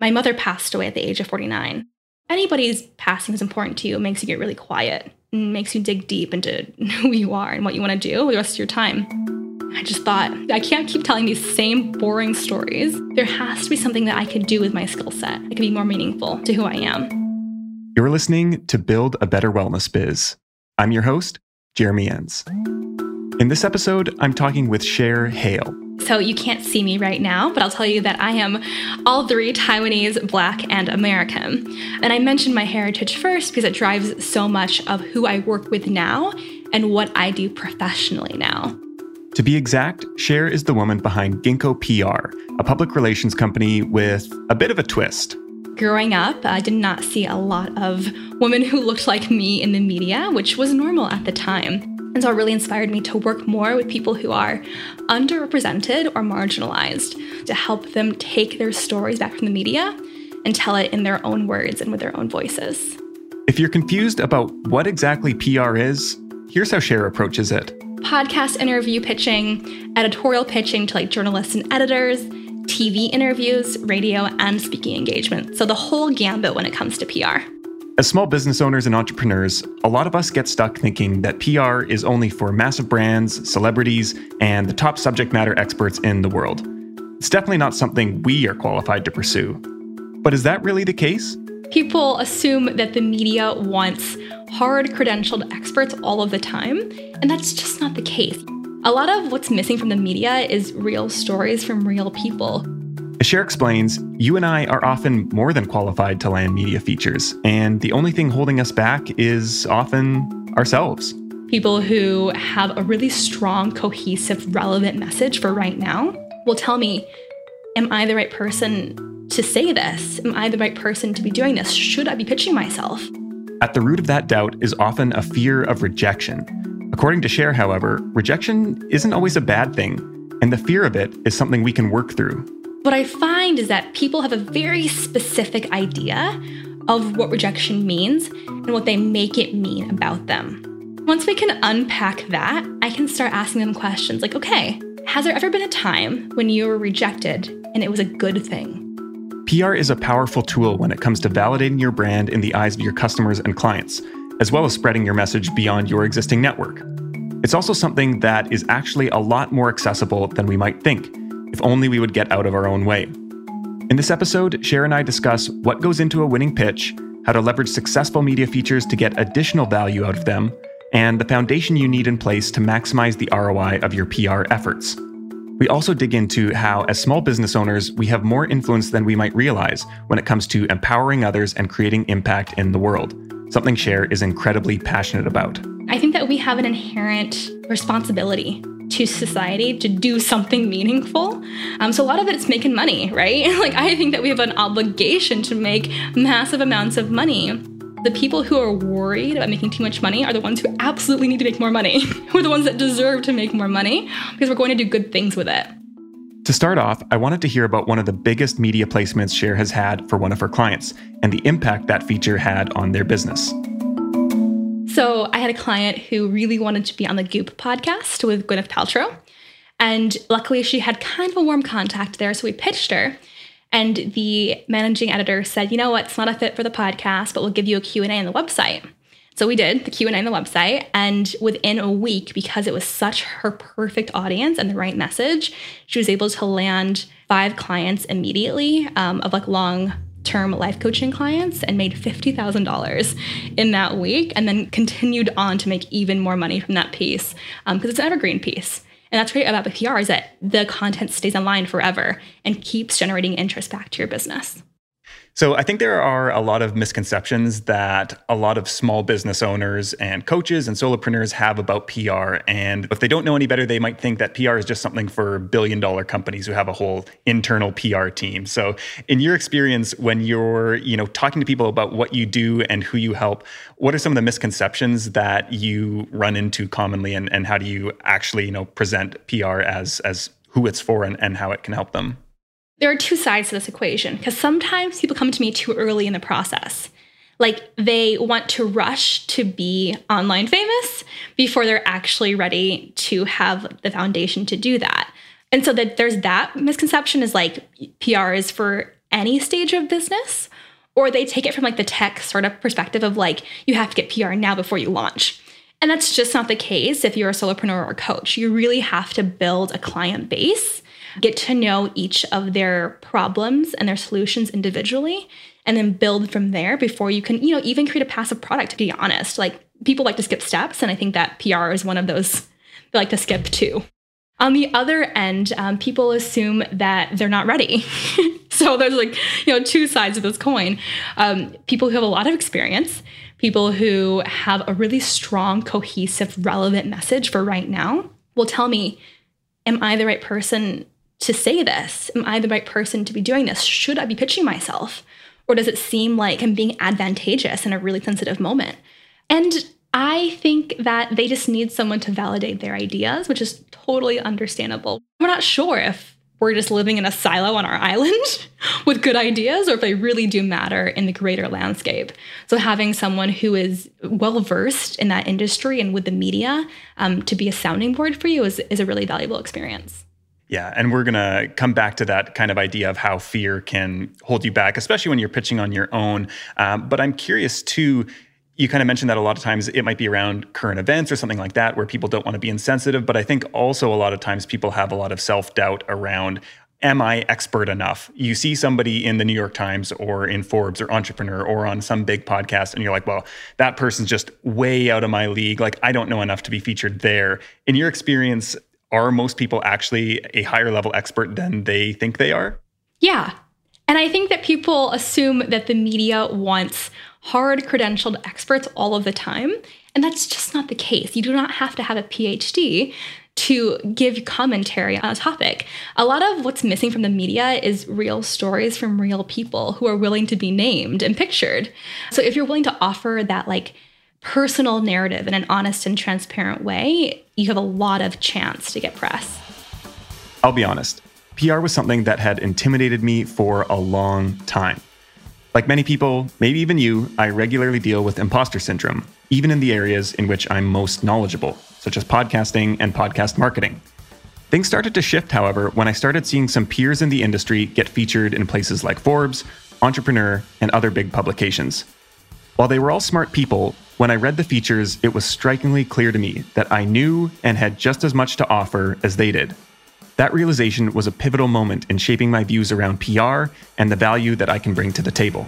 My mother passed away at the age of 49. Anybody's passing is important to you. It makes you get really quiet and makes you dig deep into who you are and what you want to do with the rest of your time. I just thought, I can't keep telling these same boring stories. There has to be something that I could do with my skill set that could be more meaningful to who I am. You're listening to Build a Better Wellness Biz. I'm your host, Jeremy Enns. In this episode, I'm talking with Cher Hale. So you can't see me right now, but I'll tell you that I am all three Taiwanese, Black, and American. And I mentioned my heritage first because it drives so much of who I work with now and what I do professionally now. To be exact, Cher is the woman behind Ginkgo PR, a public relations company with a bit of a twist. Growing up, I did not see a lot of women who looked like me in the media, which was normal at the time. And so it really inspired me to work more with people who are underrepresented or marginalized to help them take their stories back from the media and tell it in their own words and with their own voices. If you're confused about what exactly PR is, here's how Cher approaches it podcast interview pitching, editorial pitching to like journalists and editors, TV interviews, radio, and speaking engagement. So the whole gambit when it comes to PR. As small business owners and entrepreneurs, a lot of us get stuck thinking that PR is only for massive brands, celebrities, and the top subject matter experts in the world. It's definitely not something we are qualified to pursue. But is that really the case? People assume that the media wants hard credentialed experts all of the time, and that's just not the case. A lot of what's missing from the media is real stories from real people. As Cher explains, you and I are often more than qualified to land media features, and the only thing holding us back is often ourselves. People who have a really strong, cohesive, relevant message for right now will tell me, Am I the right person to say this? Am I the right person to be doing this? Should I be pitching myself? At the root of that doubt is often a fear of rejection, According to Cher, however, rejection isn't always a bad thing, and the fear of it is something we can work through. What I find is that people have a very specific idea of what rejection means and what they make it mean about them. Once we can unpack that, I can start asking them questions like, okay, has there ever been a time when you were rejected and it was a good thing? PR is a powerful tool when it comes to validating your brand in the eyes of your customers and clients as well as spreading your message beyond your existing network. It's also something that is actually a lot more accessible than we might think, if only we would get out of our own way. In this episode, Cher and I discuss what goes into a winning pitch, how to leverage successful media features to get additional value out of them, and the foundation you need in place to maximize the ROI of your PR efforts. We also dig into how, as small business owners, we have more influence than we might realize when it comes to empowering others and creating impact in the world something Cher is incredibly passionate about. I think that we have an inherent responsibility to society to do something meaningful. Um, so a lot of it is making money, right? like I think that we have an obligation to make massive amounts of money. The people who are worried about making too much money are the ones who absolutely need to make more money. who are the ones that deserve to make more money because we're going to do good things with it. To start off, I wanted to hear about one of the biggest media placements Cher has had for one of her clients and the impact that feature had on their business. So, I had a client who really wanted to be on the Goop podcast with Gwyneth Paltrow. And luckily, she had kind of a warm contact there. So, we pitched her. And the managing editor said, you know what, it's not a fit for the podcast, but we'll give you a Q&A on the website. So we did the Q&A on the website and within a week because it was such her perfect audience and the right message, she was able to land five clients immediately um, of like long term life coaching clients and made $50,000 in that week and then continued on to make even more money from that piece because um, it's an evergreen piece. And that's great about the PR is that the content stays online forever and keeps generating interest back to your business. So I think there are a lot of misconceptions that a lot of small business owners and coaches and solopreneurs have about PR. And if they don't know any better, they might think that PR is just something for billion dollar companies who have a whole internal PR team. So in your experience, when you're, you know, talking to people about what you do and who you help, what are some of the misconceptions that you run into commonly and, and how do you actually, you know, present PR as as who it's for and, and how it can help them? There are two sides to this equation because sometimes people come to me too early in the process. Like they want to rush to be online famous before they're actually ready to have the foundation to do that. And so that there's that misconception is like PR is for any stage of business, or they take it from like the tech startup perspective of like, you have to get PR now before you launch. And that's just not the case if you're a solopreneur or a coach. You really have to build a client base, get to know each of their problems and their solutions individually, and then build from there before you can, you know, even create a passive product, to be honest. Like people like to skip steps. And I think that PR is one of those they like to skip too. On the other end, um, people assume that they're not ready. so there's like, you know, two sides of this coin. Um, people who have a lot of experience, people who have a really strong, cohesive, relevant message for right now will tell me, am I the right person to say this? Am I the right person to be doing this? Should I be pitching myself? Or does it seem like I'm being advantageous in a really sensitive moment? And I think that they just need someone to validate their ideas, which is totally understandable. We're not sure if we're just living in a silo on our island with good ideas or if they really do matter in the greater landscape. So, having someone who is well versed in that industry and with the media um, to be a sounding board for you is, is a really valuable experience. Yeah, and we're going to come back to that kind of idea of how fear can hold you back, especially when you're pitching on your own. Um, but I'm curious too you kind of mentioned that a lot of times it might be around current events or something like that where people don't want to be insensitive. But I think also a lot of times people have a lot of self doubt around am I expert enough? You see somebody in the New York Times or in Forbes or Entrepreneur or on some big podcast, and you're like, well, that person's just way out of my league. Like, I don't know enough to be featured there. In your experience, are most people actually a higher level expert than they think they are? Yeah. And I think that people assume that the media wants hard credentialed experts all of the time. And that's just not the case. You do not have to have a PhD to give commentary on a topic. A lot of what's missing from the media is real stories from real people who are willing to be named and pictured. So if you're willing to offer that like personal narrative in an honest and transparent way, you have a lot of chance to get press. I'll be honest. PR was something that had intimidated me for a long time. Like many people, maybe even you, I regularly deal with imposter syndrome, even in the areas in which I'm most knowledgeable, such as podcasting and podcast marketing. Things started to shift, however, when I started seeing some peers in the industry get featured in places like Forbes, Entrepreneur, and other big publications. While they were all smart people, when I read the features, it was strikingly clear to me that I knew and had just as much to offer as they did. That realization was a pivotal moment in shaping my views around PR and the value that I can bring to the table.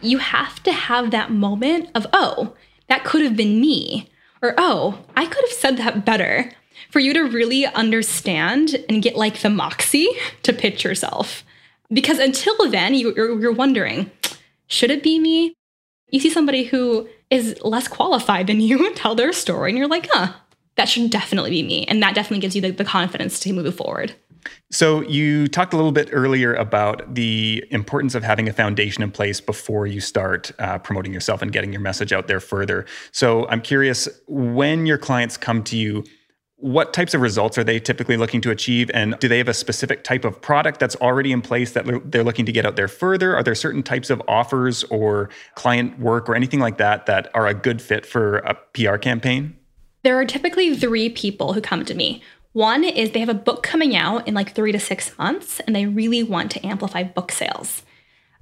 You have to have that moment of, oh, that could have been me, or oh, I could have said that better, for you to really understand and get like the moxie to pitch yourself. Because until then, you're, you're wondering, should it be me? You see somebody who is less qualified than you tell their story, and you're like, huh, that should definitely be me. And that definitely gives you the, the confidence to move forward. So, you talked a little bit earlier about the importance of having a foundation in place before you start uh, promoting yourself and getting your message out there further. So, I'm curious when your clients come to you, what types of results are they typically looking to achieve? And do they have a specific type of product that's already in place that they're looking to get out there further? Are there certain types of offers or client work or anything like that that are a good fit for a PR campaign? There are typically three people who come to me. One is they have a book coming out in like three to six months and they really want to amplify book sales.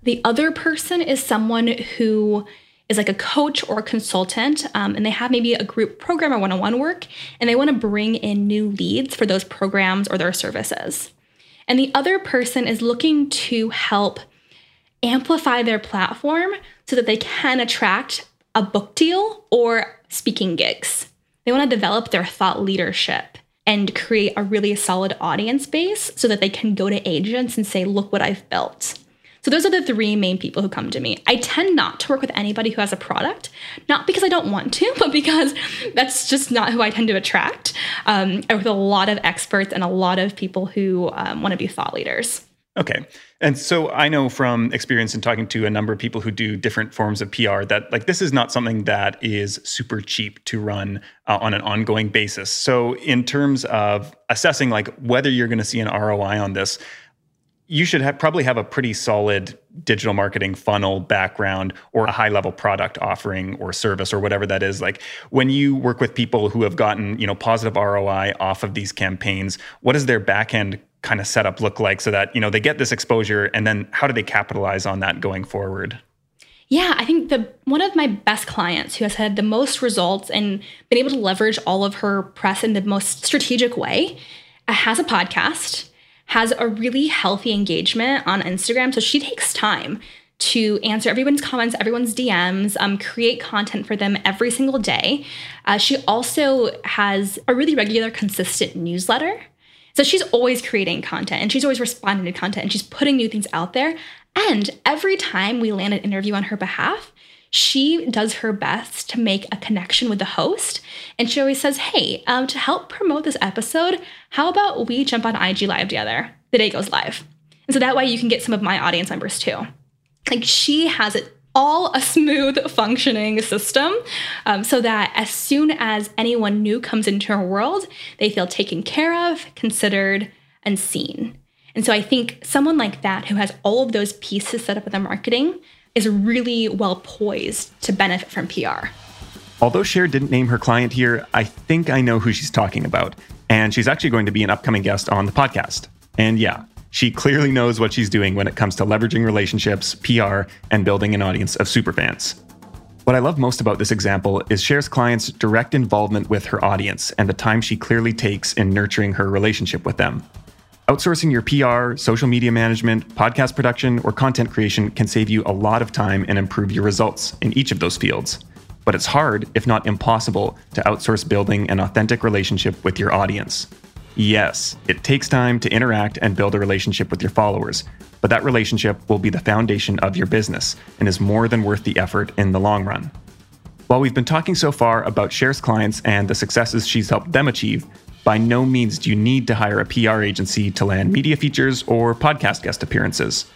The other person is someone who is like a coach or a consultant um, and they have maybe a group program or one on one work and they want to bring in new leads for those programs or their services. And the other person is looking to help amplify their platform so that they can attract a book deal or speaking gigs. They want to develop their thought leadership and create a really solid audience base so that they can go to agents and say, look what I've built. So those are the three main people who come to me. I tend not to work with anybody who has a product, not because I don't want to, but because that's just not who I tend to attract. Um, I work with a lot of experts and a lot of people who um, want to be thought leaders. Okay. And so I know from experience in talking to a number of people who do different forms of PR that like this is not something that is super cheap to run uh, on an ongoing basis. So in terms of assessing like whether you're going to see an ROI on this, you should have, probably have a pretty solid digital marketing funnel background or a high level product offering or service or whatever that is. Like when you work with people who have gotten you know positive roi off of these campaigns what does their back end kind of setup look like so that you know they get this exposure and then how do they capitalize on that going forward? Yeah, I think the one of my best clients who has had the most results and been able to leverage all of her press in the most strategic way uh, has a podcast, has a really healthy engagement on Instagram. So she takes time to answer everyone's comments, everyone's DMs, um, create content for them every single day. Uh, she also has a really regular, consistent newsletter. So she's always creating content and she's always responding to content and she's putting new things out there. And every time we land an interview on her behalf, she does her best to make a connection with the host. And she always says, Hey, um, to help promote this episode, how about we jump on IG Live together? The day goes live. And so that way you can get some of my audience members too. Like she has it all a smooth functioning system um, so that as soon as anyone new comes into her world, they feel taken care of, considered, and seen. And so I think someone like that who has all of those pieces set up in their marketing is really well poised to benefit from PR. Although Cher didn't name her client here, I think I know who she's talking about. And she's actually going to be an upcoming guest on the podcast. And yeah, she clearly knows what she's doing when it comes to leveraging relationships, PR, and building an audience of superfans. What I love most about this example is Cher's client's direct involvement with her audience and the time she clearly takes in nurturing her relationship with them. Outsourcing your PR, social media management, podcast production, or content creation can save you a lot of time and improve your results in each of those fields. But it's hard, if not impossible, to outsource building an authentic relationship with your audience. Yes, it takes time to interact and build a relationship with your followers, but that relationship will be the foundation of your business and is more than worth the effort in the long run. While we've been talking so far about Cher's clients and the successes she's helped them achieve, by no means do you need to hire a PR agency to land media features or podcast guest appearances.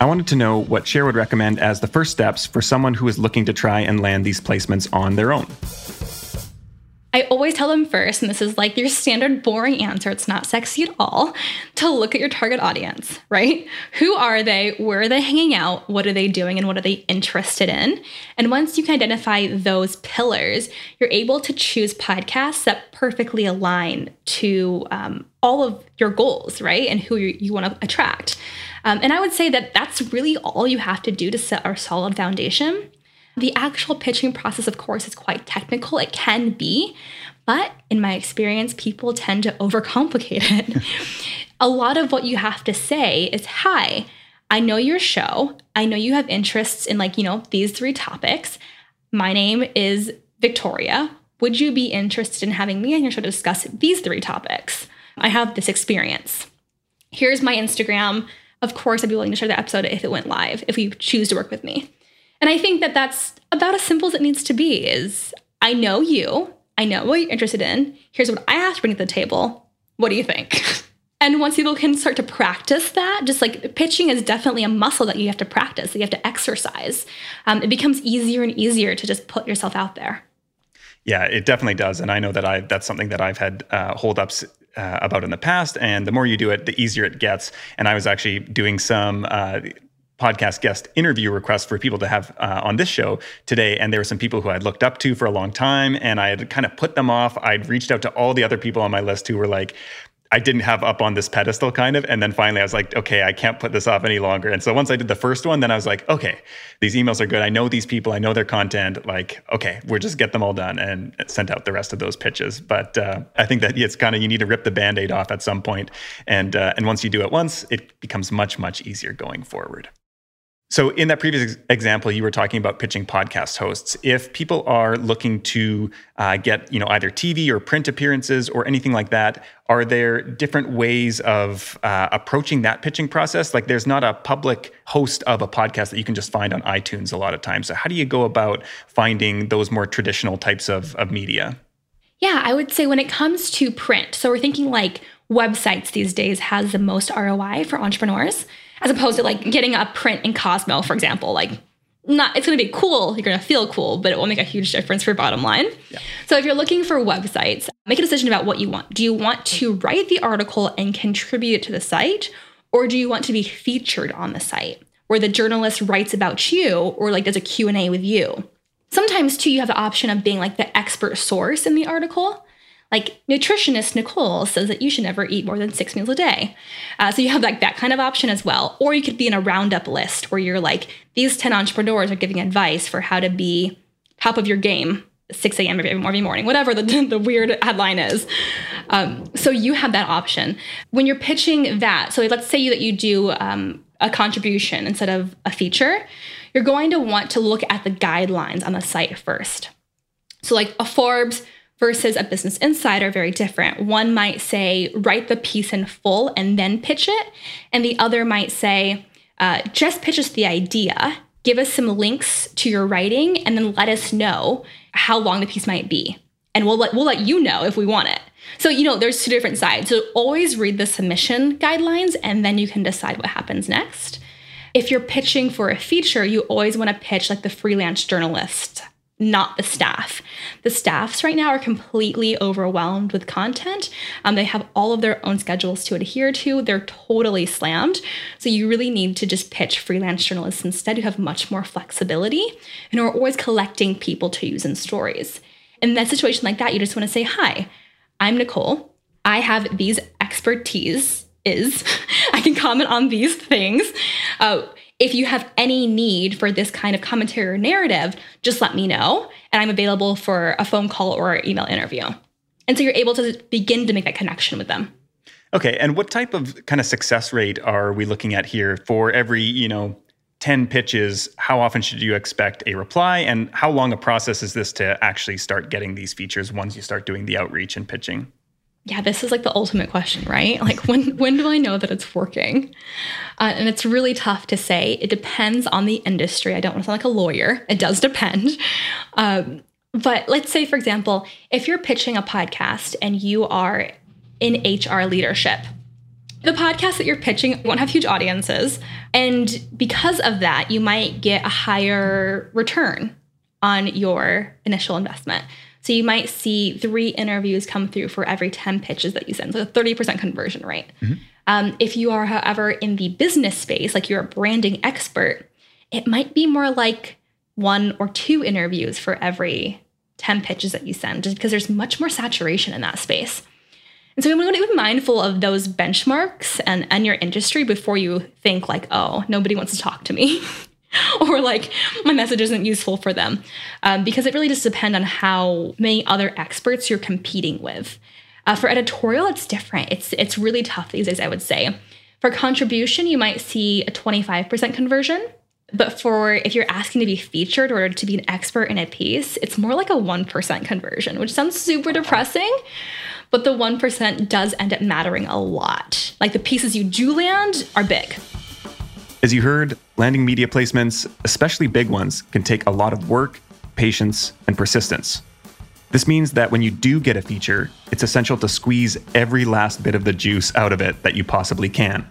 I wanted to know what Cher would recommend as the first steps for someone who is looking to try and land these placements on their own. I always tell them first, and this is like your standard boring answer, it's not sexy at all, to look at your target audience, right? Who are they? Where are they hanging out? What are they doing? And what are they interested in? And once you can identify those pillars, you're able to choose podcasts that perfectly align to um, all of your goals, right? And who you, you want to attract. Um, and I would say that that's really all you have to do to set our solid foundation. The actual pitching process, of course, is quite technical. It can be, but in my experience, people tend to overcomplicate it. a lot of what you have to say is Hi, I know your show. I know you have interests in, like, you know, these three topics. My name is Victoria. Would you be interested in having me on your show to discuss these three topics? I have this experience. Here's my Instagram. Of course, I'd be willing to share the episode if it went live, if you choose to work with me. And I think that that's about as simple as it needs to be is I know you, I know what you're interested in. Here's what I have to bring to the table. What do you think? And once people can start to practice that, just like pitching is definitely a muscle that you have to practice, that you have to exercise, um, it becomes easier and easier to just put yourself out there. Yeah, it definitely does. And I know that I that's something that I've had uh, holdups uh, about in the past. And the more you do it, the easier it gets. And I was actually doing some uh, podcast guest interview requests for people to have uh, on this show today. And there were some people who I'd looked up to for a long time and I had kind of put them off. I'd reached out to all the other people on my list who were like, I didn't have up on this pedestal kind of. And then finally I was like, okay, I can't put this off any longer. And so once I did the first one, then I was like, okay, these emails are good. I know these people, I know their content. Like, okay, we'll just get them all done and sent out the rest of those pitches. But uh, I think that it's kind of, you need to rip the band aid off at some point. And, uh, and once you do it once, it becomes much, much easier going forward. So, in that previous example, you were talking about pitching podcast hosts. If people are looking to uh, get, you know, either TV or print appearances or anything like that, are there different ways of uh, approaching that pitching process? Like, there's not a public host of a podcast that you can just find on iTunes a lot of times. So, how do you go about finding those more traditional types of, of media? Yeah, I would say when it comes to print, so we're thinking like websites these days has the most ROI for entrepreneurs as opposed to like getting a print in Cosmo, for example. Like, not it's going to be cool. You're going to feel cool, but it will make a huge difference for bottom line. Yeah. So if you're looking for websites, make a decision about what you want. Do you want to write the article and contribute to the site, or do you want to be featured on the site where the journalist writes about you or like does a Q&A with you? Sometimes too you have the option of being like the expert source in the article. Like nutritionist Nicole says that you should never eat more than six meals a day. Uh, so you have like that kind of option as well. Or you could be in a roundup list where you're like, these 10 entrepreneurs are giving advice for how to be top of your game 6 a.m. every morning, whatever the, the weird headline is. Um, so you have that option. When you're pitching that, so let's say that you do um, a contribution instead of a feature, you're going to want to look at the guidelines on the site first. So, like a Forbes versus a Business Insider, very different. One might say, write the piece in full and then pitch it. And the other might say, uh, just pitch us the idea, give us some links to your writing, and then let us know how long the piece might be. And we'll let, we'll let you know if we want it. So, you know, there's two different sides. So always read the submission guidelines and then you can decide what happens next. If you're pitching for a feature, you always want to pitch like the freelance journalist not the staff. The staffs right now are completely overwhelmed with content. Um, they have all of their own schedules to adhere to. They're totally slammed. So you really need to just pitch freelance journalists instead who have much more flexibility and are always collecting people to use in stories. In that situation like that, you just want to say, Hi, I'm Nicole. I have these expertise is I can comment on these things. Uh, if you have any need for this kind of commentary or narrative, just let me know. And I'm available for a phone call or email interview. And so you're able to begin to make that connection with them. Okay. And what type of kind of success rate are we looking at here for every, you know, 10 pitches? How often should you expect a reply? And how long a process is this to actually start getting these features once you start doing the outreach and pitching? Yeah, this is like the ultimate question, right? Like when when do I know that it's working? Uh, and it's really tough to say. It depends on the industry. I don't want to sound like a lawyer. It does depend. Um, but let's say, for example, if you're pitching a podcast and you are in HR leadership, the podcast that you're pitching won't have huge audiences. And because of that, you might get a higher return on your initial investment. So you might see three interviews come through for every 10 pitches that you send. So a 30% conversion rate. Mm-hmm. Um, if you are, however, in the business space, like you're a branding expert, it might be more like one or two interviews for every 10 pitches that you send, just because there's much more saturation in that space. And so we want to be mindful of those benchmarks and, and your industry before you think like, oh, nobody wants to talk to me. or like my message isn't useful for them um, because it really just depends on how many other experts you're competing with. Uh, for editorial it's different. It's it's really tough these days i would say. For contribution you might see a 25% conversion but for if you're asking to be featured or to be an expert in a piece it's more like a 1% conversion which sounds super depressing but the 1% does end up mattering a lot. Like the pieces you do land are big. As you heard, landing media placements, especially big ones, can take a lot of work, patience, and persistence. This means that when you do get a feature, it's essential to squeeze every last bit of the juice out of it that you possibly can.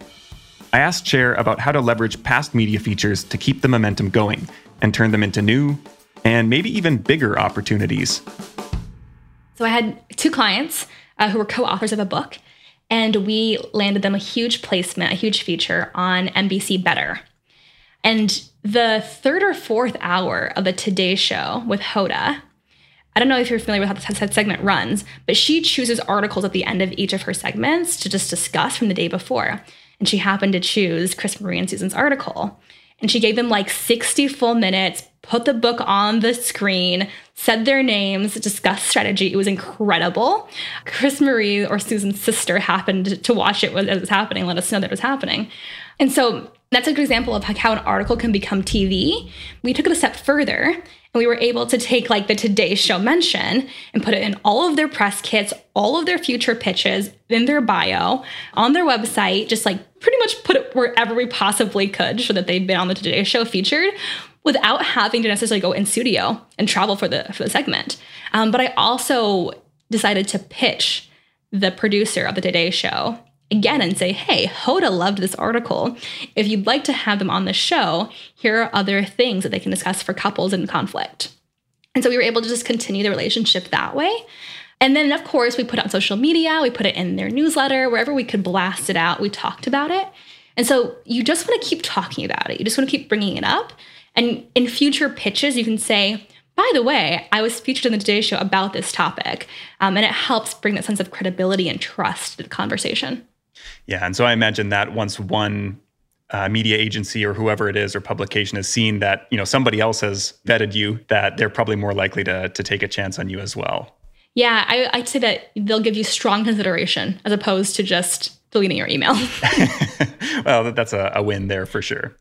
I asked Cher about how to leverage past media features to keep the momentum going and turn them into new and maybe even bigger opportunities. So I had two clients uh, who were co authors of a book, and we landed them a huge placement, a huge feature on NBC Better. And the third or fourth hour of the Today Show with Hoda, I don't know if you're familiar with how that segment runs, but she chooses articles at the end of each of her segments to just discuss from the day before. And she happened to choose Chris Marie and Susan's article. And she gave them like 60 full minutes, put the book on the screen, said their names, discussed strategy. It was incredible. Chris Marie or Susan's sister happened to watch it as it was happening, let us know that it was happening. And so that's a good example of how an article can become TV. We took it a step further and we were able to take like the Today Show mention and put it in all of their press kits, all of their future pitches, in their bio, on their website, just like pretty much put it wherever we possibly could so that they've been on the Today Show featured without having to necessarily go in studio and travel for the for the segment. Um, but I also decided to pitch the producer of the Today Show again and say, hey, Hoda loved this article. If you'd like to have them on the show, here are other things that they can discuss for couples in conflict. And so we were able to just continue the relationship that way. And then, of course, we put it on social media, we put it in their newsletter, wherever we could blast it out, we talked about it. And so you just want to keep talking about it. You just want to keep bringing it up. And in future pitches, you can say, by the way, I was featured in the Today Show about this topic, um, and it helps bring that sense of credibility and trust to the conversation. Yeah, and so I imagine that once one uh, media agency or whoever it is or publication has seen that you know somebody else has vetted you, that they're probably more likely to to take a chance on you as well. Yeah, I, I'd say that they'll give you strong consideration as opposed to just deleting your email. well, that's a, a win there for sure.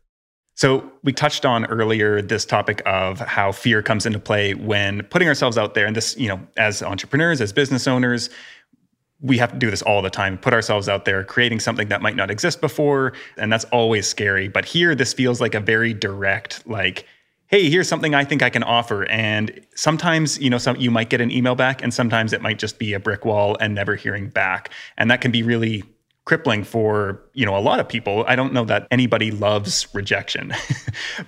So, we touched on earlier this topic of how fear comes into play when putting ourselves out there. And this, you know, as entrepreneurs, as business owners, we have to do this all the time put ourselves out there creating something that might not exist before and that's always scary. But here this feels like a very direct like hey here's something i think i can offer. And sometimes you know some you might get an email back and sometimes it might just be a brick wall and never hearing back. And that can be really crippling for you know a lot of people. I don't know that anybody loves rejection.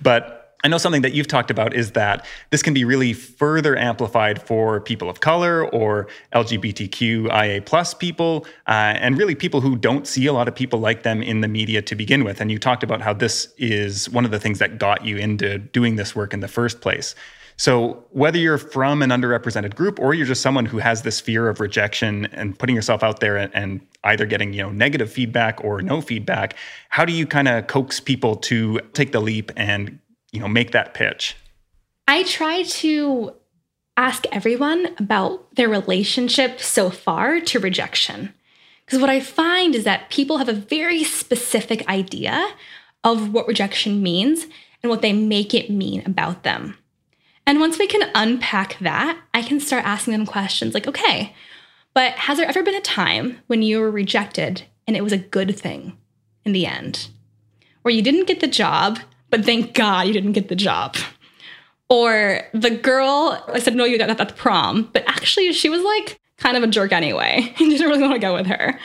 But I know something that you've talked about is that this can be really further amplified for people of color or LGBTQIA plus people, uh, and really people who don't see a lot of people like them in the media to begin with. And you talked about how this is one of the things that got you into doing this work in the first place. So, whether you're from an underrepresented group or you're just someone who has this fear of rejection and putting yourself out there and, and either getting you know negative feedback or no feedback, how do you kind of coax people to take the leap and you know make that pitch? I try to ask everyone about their relationship so far to rejection. Because what I find is that people have a very specific idea of what rejection means and what they make it mean about them. And once we can unpack that, I can start asking them questions like, okay, but has there ever been a time when you were rejected and it was a good thing in the end? Where you didn't get the job, but thank God you didn't get the job. Or the girl, I said, no, you got that at the prom, but actually she was like kind of a jerk anyway. You didn't really want to go with her.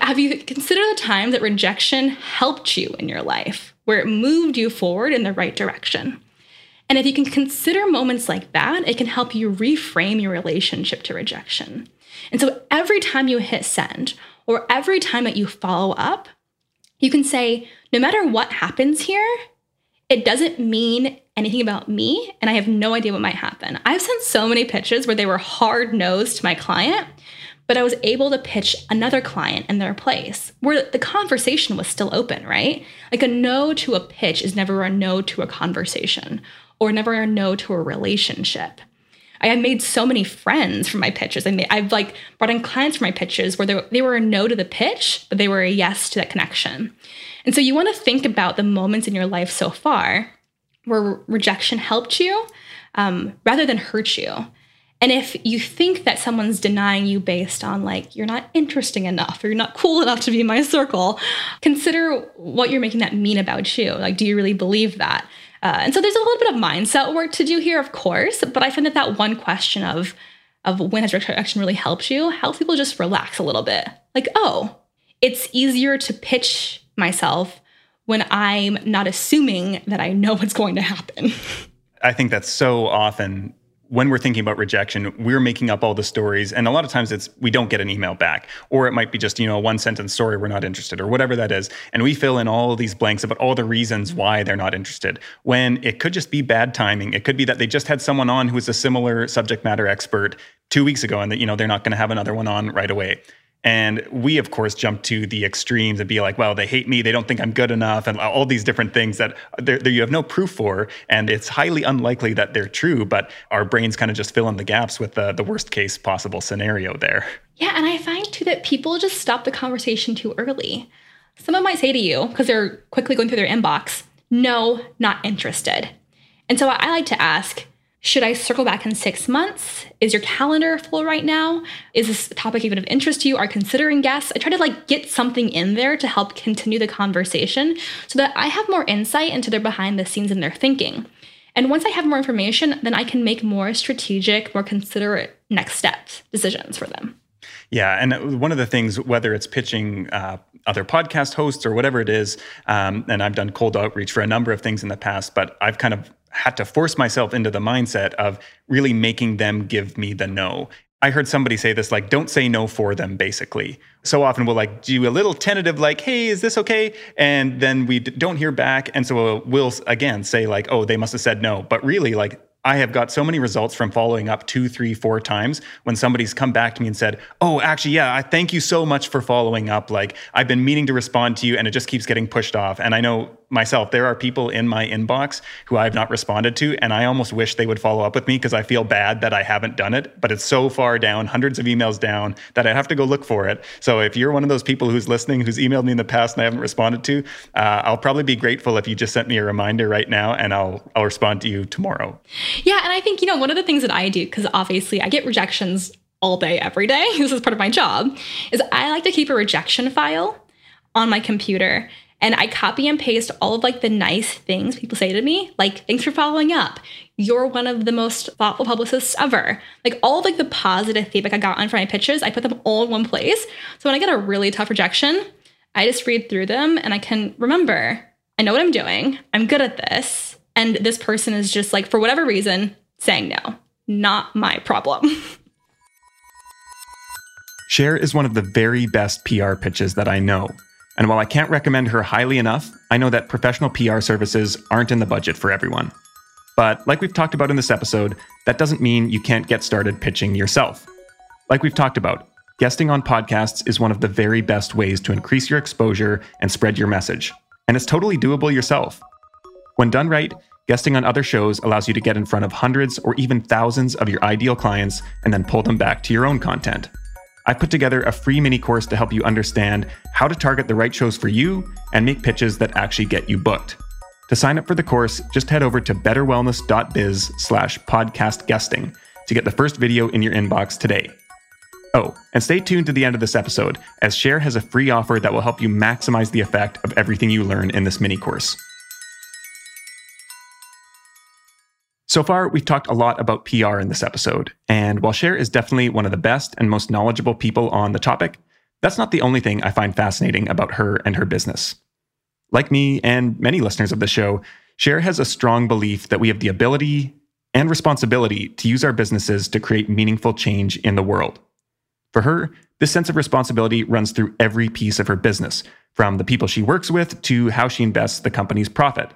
Have you considered the time that rejection helped you in your life, where it moved you forward in the right direction? And if you can consider moments like that, it can help you reframe your relationship to rejection. And so every time you hit send or every time that you follow up, you can say, no matter what happens here, it doesn't mean anything about me, and I have no idea what might happen. I've sent so many pitches where they were hard nosed to my client, but I was able to pitch another client in their place where the conversation was still open, right? Like a no to a pitch is never a no to a conversation or never a no to a relationship. I have made so many friends from my pitches. I have like brought in clients from my pitches where they, they were a no to the pitch, but they were a yes to that connection. And so you want to think about the moments in your life so far where rejection helped you um, rather than hurt you. And if you think that someone's denying you based on like you're not interesting enough or you're not cool enough to be in my circle, consider what you're making that mean about you. Like, do you really believe that? Uh, and so there's a little bit of mindset work to do here, of course. But I find that that one question of of when has rejection really helped you helps people just relax a little bit. Like, oh, it's easier to pitch myself when I'm not assuming that I know what's going to happen. I think that's so often when we're thinking about rejection, we're making up all the stories. And a lot of times it's we don't get an email back. Or it might be just, you know, a one sentence story, we're not interested, or whatever that is. And we fill in all these blanks about all the reasons mm-hmm. why they're not interested. When it could just be bad timing. It could be that they just had someone on who was a similar subject matter expert two weeks ago and that, you know, they're not going to have another one on right away. And we, of course, jump to the extremes and be like, well, they hate me. They don't think I'm good enough. And all these different things that you have no proof for. And it's highly unlikely that they're true. But our brains kind of just fill in the gaps with the, the worst case possible scenario there. Yeah. And I find too that people just stop the conversation too early. Someone might say to you, because they're quickly going through their inbox, no, not interested. And so I like to ask, should I circle back in six months? Is your calendar full right now? Is this topic even of interest to you? Are considering guests? I try to like get something in there to help continue the conversation so that I have more insight into their behind the scenes and their thinking. And once I have more information, then I can make more strategic, more considerate next steps decisions for them. Yeah, and one of the things, whether it's pitching uh, other podcast hosts or whatever it is, um, and I've done cold outreach for a number of things in the past, but I've kind of had to force myself into the mindset of really making them give me the no. I heard somebody say this like, don't say no for them, basically. So often we'll like do a little tentative, like, hey, is this okay? And then we d- don't hear back. And so we'll again say, like, oh, they must have said no. But really, like, I have got so many results from following up two, three, four times when somebody's come back to me and said, Oh, actually, yeah, I thank you so much for following up. Like, I've been meaning to respond to you and it just keeps getting pushed off. And I know myself, there are people in my inbox who I've not responded to, and I almost wish they would follow up with me because I feel bad that I haven't done it. But it's so far down, hundreds of emails down, that I have to go look for it. So if you're one of those people who's listening, who's emailed me in the past and I haven't responded to, uh, I'll probably be grateful if you just sent me a reminder right now, and I'll I'll respond to you tomorrow. Yeah, and I think you know one of the things that I do because obviously I get rejections all day, every day. This is part of my job. Is I like to keep a rejection file on my computer and I copy and paste all of like the nice things people say to me, like thanks for following up. You're one of the most thoughtful publicists ever. Like all of like the positive feedback I got on for my pitches, I put them all in one place. So when I get a really tough rejection, I just read through them and I can remember, I know what I'm doing. I'm good at this. And this person is just like, for whatever reason, saying no. Not my problem. Cher is one of the very best PR pitches that I know. And while I can't recommend her highly enough, I know that professional PR services aren't in the budget for everyone. But like we've talked about in this episode, that doesn't mean you can't get started pitching yourself. Like we've talked about, guesting on podcasts is one of the very best ways to increase your exposure and spread your message. And it's totally doable yourself. When done right, guesting on other shows allows you to get in front of hundreds or even thousands of your ideal clients and then pull them back to your own content. I put together a free mini course to help you understand how to target the right shows for you and make pitches that actually get you booked. To sign up for the course, just head over to betterwellness.biz slash podcast guesting to get the first video in your inbox today. Oh, and stay tuned to the end of this episode, as Cher has a free offer that will help you maximize the effect of everything you learn in this mini course. So far, we've talked a lot about PR in this episode, and while Cher is definitely one of the best and most knowledgeable people on the topic, that's not the only thing I find fascinating about her and her business. Like me and many listeners of the show, Cher has a strong belief that we have the ability and responsibility to use our businesses to create meaningful change in the world. For her, this sense of responsibility runs through every piece of her business, from the people she works with to how she invests the company's profit.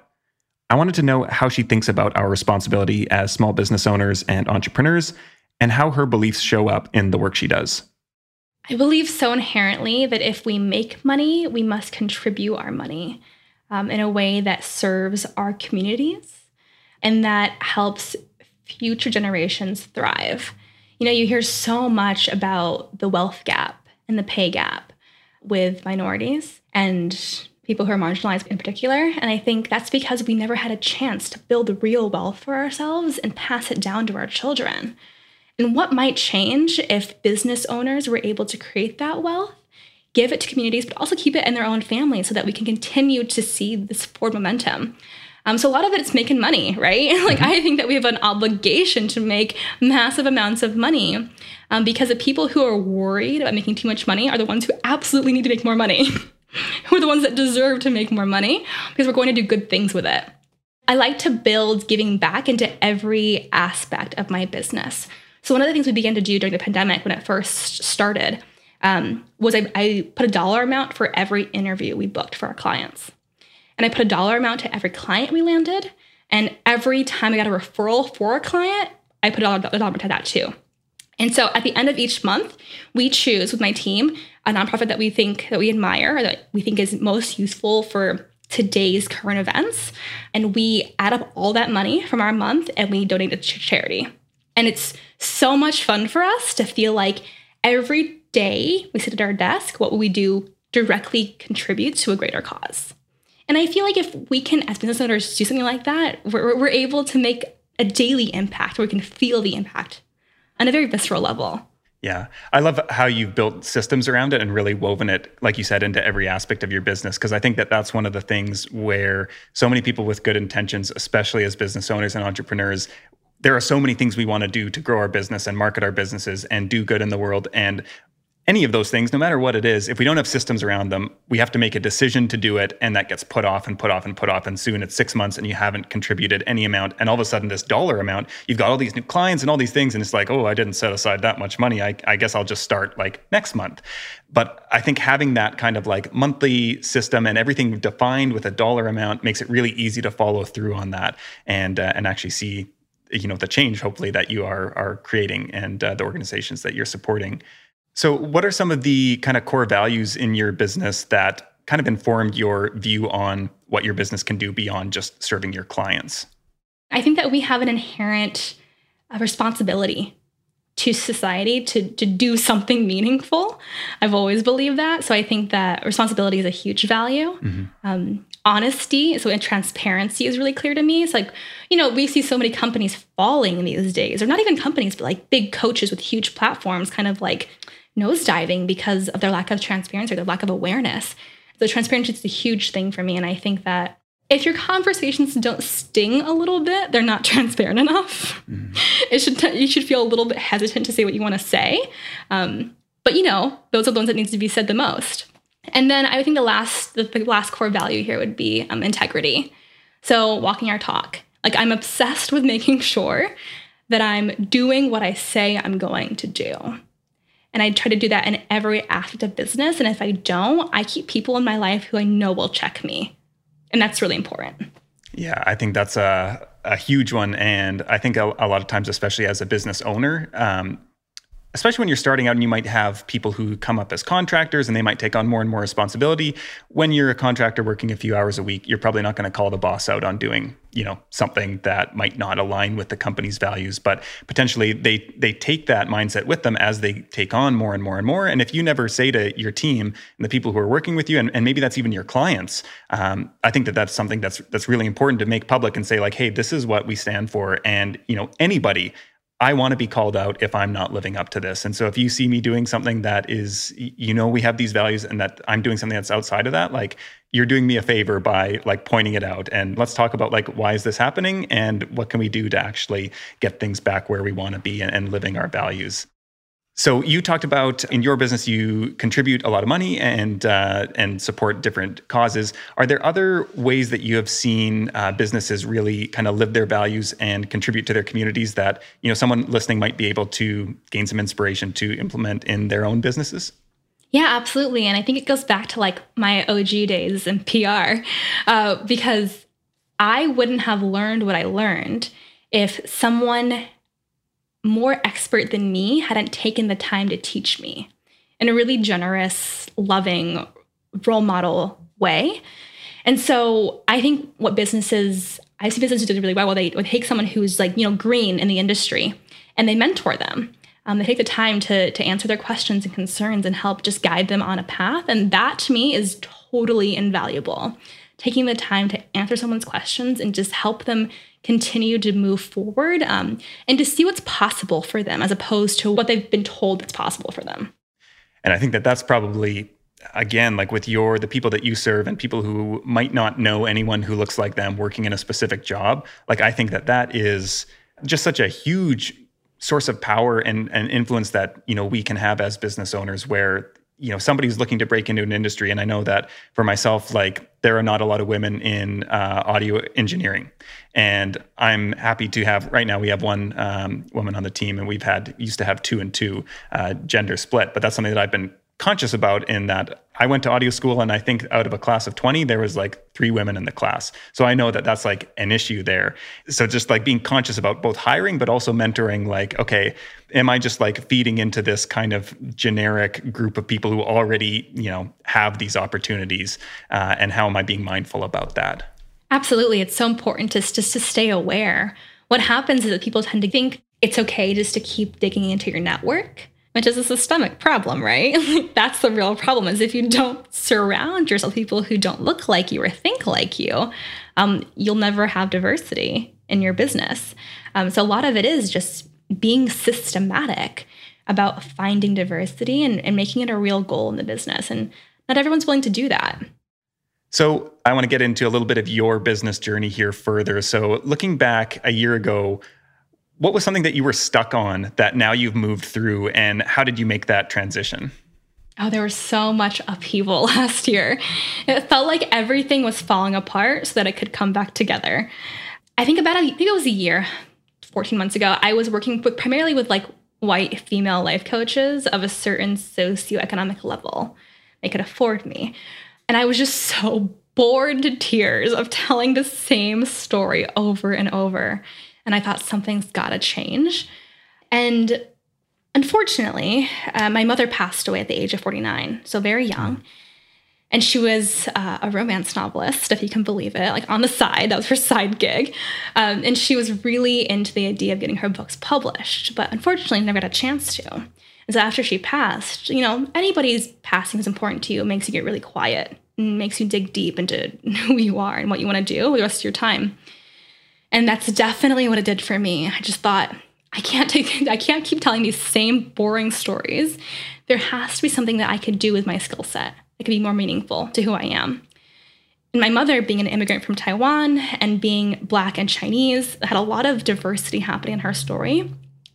I wanted to know how she thinks about our responsibility as small business owners and entrepreneurs, and how her beliefs show up in the work she does. I believe so inherently that if we make money, we must contribute our money um, in a way that serves our communities and that helps future generations thrive. You know, you hear so much about the wealth gap and the pay gap with minorities. And people who are marginalized in particular. And I think that's because we never had a chance to build real wealth for ourselves and pass it down to our children. And what might change if business owners were able to create that wealth, give it to communities, but also keep it in their own families so that we can continue to see this forward momentum? Um, so a lot of it is making money, right? like. I think that we have an obligation to make massive amounts of money um, because the people who are worried about making too much money are the ones who absolutely need to make more money. who are the ones that deserve to make more money because we're going to do good things with it. I like to build giving back into every aspect of my business. So, one of the things we began to do during the pandemic when it first started um, was I, I put a dollar amount for every interview we booked for our clients. And I put a dollar amount to every client we landed. And every time I got a referral for a client, I put a dollar, a dollar to that too. And so at the end of each month, we choose with my team a nonprofit that we think that we admire, that we think is most useful for today's current events. And we add up all that money from our month and we donate it to charity. And it's so much fun for us to feel like every day we sit at our desk, what will we do directly contribute to a greater cause? And I feel like if we can, as business owners, do something like that, we're, we're able to make a daily impact where we can feel the impact on a very visceral level. Yeah. I love how you've built systems around it and really woven it, like you said, into every aspect of your business. Because I think that that's one of the things where so many people with good intentions, especially as business owners and entrepreneurs, there are so many things we want to do to grow our business and market our businesses and do good in the world. And any of those things, no matter what it is, if we don't have systems around them, we have to make a decision to do it. And that gets put off and put off and put off. And soon it's six months and you haven't contributed any amount. And all of a sudden, this dollar amount, you've got all these new clients and all these things. And it's like, oh, I didn't set aside that much money. I, I guess I'll just start like next month. But I think having that kind of like monthly system and everything defined with a dollar amount makes it really easy to follow through on that and, uh, and actually see you know the change hopefully that you are are creating and uh, the organizations that you're supporting. So, what are some of the kind of core values in your business that kind of informed your view on what your business can do beyond just serving your clients? I think that we have an inherent uh, responsibility to society to, to do something meaningful. I've always believed that. So I think that responsibility is a huge value. Mm-hmm. Um, honesty, so and transparency is really clear to me. It's like, you know, we see so many companies falling these days, or not even companies, but like big coaches with huge platforms kind of like nosediving because of their lack of transparency or their lack of awareness. So transparency is a huge thing for me. And I think that if your conversations don't sting a little bit, they're not transparent enough. Mm. It should t- you should feel a little bit hesitant to say what you want to say. Um, but you know, those are the ones that needs to be said the most. And then I think the last the, the last core value here would be um, integrity. So walking our talk. Like I'm obsessed with making sure that I'm doing what I say I'm going to do. And I try to do that in every aspect of business. And if I don't, I keep people in my life who I know will check me and that's really important. Yeah, I think that's a, a huge one. And I think a, a lot of times, especially as a business owner, um, especially when you're starting out and you might have people who come up as contractors and they might take on more and more responsibility when you're a contractor working a few hours a week you're probably not going to call the boss out on doing you know something that might not align with the company's values but potentially they they take that mindset with them as they take on more and more and more. And if you never say to your team and the people who are working with you and, and maybe that's even your clients um, i think that that's something that's that's really important to make public and say like hey this is what we stand for. And you know anybody I want to be called out if I'm not living up to this. And so if you see me doing something that is, you know, we have these values and that I'm doing something that's outside of that, like you're doing me a favor by like pointing it out. And let's talk about like, why is this happening? And what can we do to actually get things back where we want to be and, and living our values? So you talked about in your business you contribute a lot of money and uh, and support different causes. Are there other ways that you have seen uh, businesses really kind of live their values and contribute to their communities that you know someone listening might be able to gain some inspiration to implement in their own businesses? Yeah, absolutely. And I think it goes back to like my OG days in PR uh, because I wouldn't have learned what I learned if someone more expert than me hadn't taken the time to teach me in a really generous, loving, role model way. And so I think what businesses, I see businesses do really well, well they would take someone who's like, you know, green in the industry and they mentor them. Um, they take the time to, to answer their questions and concerns and help just guide them on a path. And that to me is totally invaluable. Taking the time to answer someone's questions and just help them continue to move forward um, and to see what's possible for them as opposed to what they've been told that's possible for them. And I think that that's probably again like with your the people that you serve and people who might not know anyone who looks like them working in a specific job like i think that that is just such a huge source of power and, and influence that you know we can have as business owners where you know somebody's looking to break into an industry and i know that for myself like there are not a lot of women in uh, audio engineering. And i'm happy to have right now we have one um, woman on the team and we've had used to have two and two uh, gender split but that's something that i've been conscious about in that I went to audio school and I think out of a class of 20 there was like three women in the class. So I know that that's like an issue there. So just like being conscious about both hiring but also mentoring like okay, am I just like feeding into this kind of generic group of people who already, you know, have these opportunities uh, and how am I being mindful about that? Absolutely. It's so important to just to stay aware. What happens is that people tend to think it's okay just to keep digging into your network which is a systemic problem, right? That's the real problem is if you don't surround yourself with people who don't look like you or think like you, um, you'll never have diversity in your business. Um, so a lot of it is just being systematic about finding diversity and, and making it a real goal in the business. And not everyone's willing to do that. So, I want to get into a little bit of your business journey here further. So, looking back a year ago, what was something that you were stuck on that now you've moved through, and how did you make that transition? Oh, there was so much upheaval last year. It felt like everything was falling apart so that it could come back together. I think about, I think it was a year, 14 months ago, I was working with primarily with like white female life coaches of a certain socioeconomic level. They could afford me. And I was just so bored to tears of telling the same story over and over. And I thought something's got to change. And unfortunately, uh, my mother passed away at the age of 49, so very young. And she was uh, a romance novelist, if you can believe it, like on the side. That was her side gig. Um, and she was really into the idea of getting her books published, but unfortunately never got a chance to. And so after she passed, you know, anybody's passing is important to you. It makes you get really quiet and makes you dig deep into who you are and what you want to do with the rest of your time. And that's definitely what it did for me. I just thought, I can't take I can't keep telling these same boring stories. There has to be something that I could do with my skill set that could be more meaningful to who I am. And my mother, being an immigrant from Taiwan and being Black and Chinese, had a lot of diversity happening in her story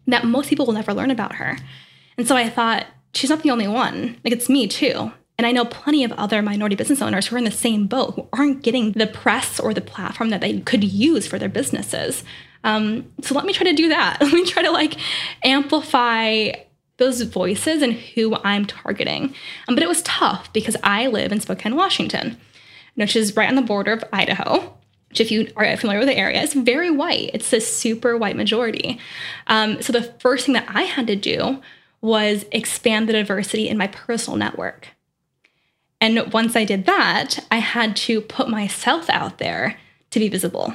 that most people will never learn about her. And so I thought, she's not the only one. Like, it's me too. And I know plenty of other minority business owners who are in the same boat who aren't getting the press or the platform that they could use for their businesses. Um, so let me try to do that. Let me try to like amplify those voices and who I'm targeting. Um, but it was tough because I live in Spokane, Washington, which is right on the border of Idaho. Which, if you are familiar with the area, it's very white. It's a super white majority. Um, so the first thing that I had to do was expand the diversity in my personal network. And once I did that, I had to put myself out there to be visible.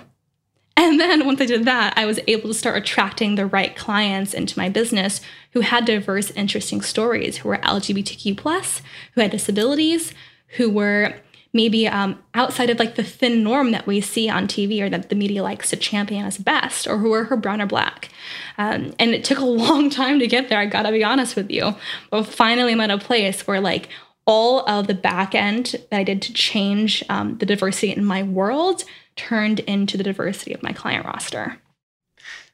And then once I did that, I was able to start attracting the right clients into my business who had diverse, interesting stories, who were LGBTQ plus, who had disabilities, who were maybe um, outside of like the thin norm that we see on TV or that the media likes to champion as best, or who were her brown or black. Um, and it took a long time to get there. I gotta be honest with you. But finally, I'm at a place where like all of the back end that I did to change um, the diversity in my world turned into the diversity of my client roster.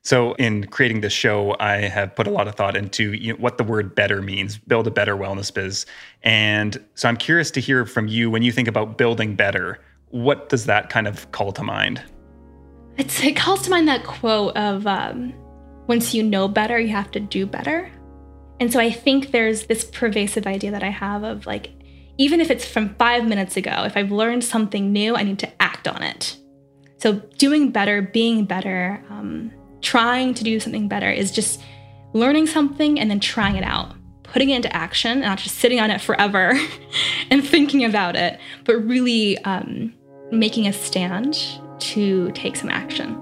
So, in creating this show, I have put a lot of thought into you know, what the word better means build a better wellness biz. And so, I'm curious to hear from you when you think about building better, what does that kind of call to mind? It's, it calls to mind that quote of um, once you know better, you have to do better. And so, I think there's this pervasive idea that I have of like, even if it's from five minutes ago, if I've learned something new, I need to act on it. So, doing better, being better, um, trying to do something better is just learning something and then trying it out, putting it into action, not just sitting on it forever and thinking about it, but really um, making a stand to take some action.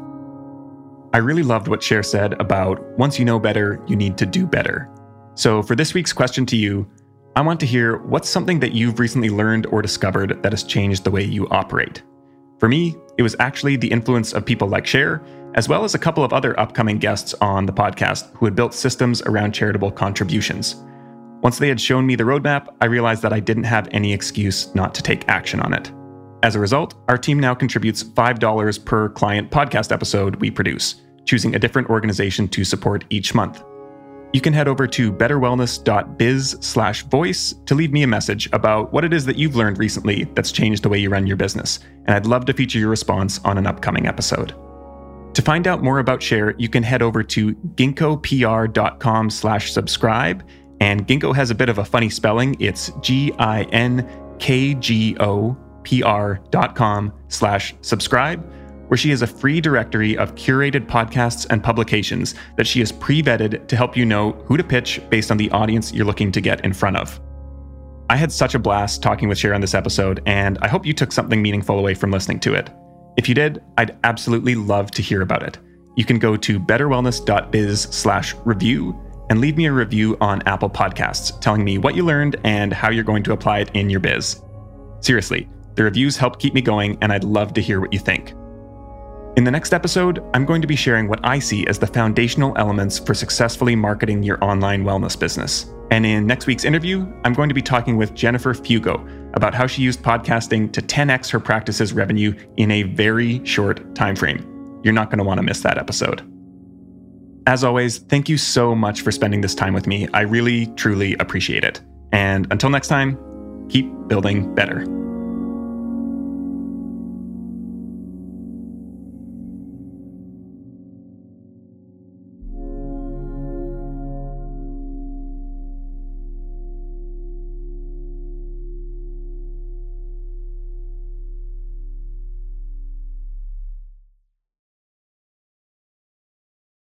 I really loved what Cher said about once you know better, you need to do better. So, for this week's question to you, I want to hear what's something that you've recently learned or discovered that has changed the way you operate. For me, it was actually the influence of people like Cher, as well as a couple of other upcoming guests on the podcast who had built systems around charitable contributions. Once they had shown me the roadmap, I realized that I didn't have any excuse not to take action on it. As a result, our team now contributes $5 per client podcast episode we produce, choosing a different organization to support each month you can head over to betterwellness.biz slash voice to leave me a message about what it is that you've learned recently that's changed the way you run your business. And I'd love to feature your response on an upcoming episode. To find out more about Cher, you can head over to ginkgopr.com slash subscribe. And Ginkgo has a bit of a funny spelling. It's G-I-N-K-G-O P-R slash subscribe where she has a free directory of curated podcasts and publications that she has pre vetted to help you know who to pitch based on the audience you're looking to get in front of. I had such a blast talking with Cher on this episode, and I hope you took something meaningful away from listening to it. If you did, I'd absolutely love to hear about it. You can go to betterwellness.biz slash review and leave me a review on Apple Podcasts telling me what you learned and how you're going to apply it in your biz. Seriously, the reviews help keep me going, and I'd love to hear what you think. In the next episode, I'm going to be sharing what I see as the foundational elements for successfully marketing your online wellness business. And in next week's interview, I'm going to be talking with Jennifer Fugo about how she used podcasting to 10x her practice's revenue in a very short time frame. You're not going to want to miss that episode. As always, thank you so much for spending this time with me. I really, truly appreciate it. And until next time, keep building better.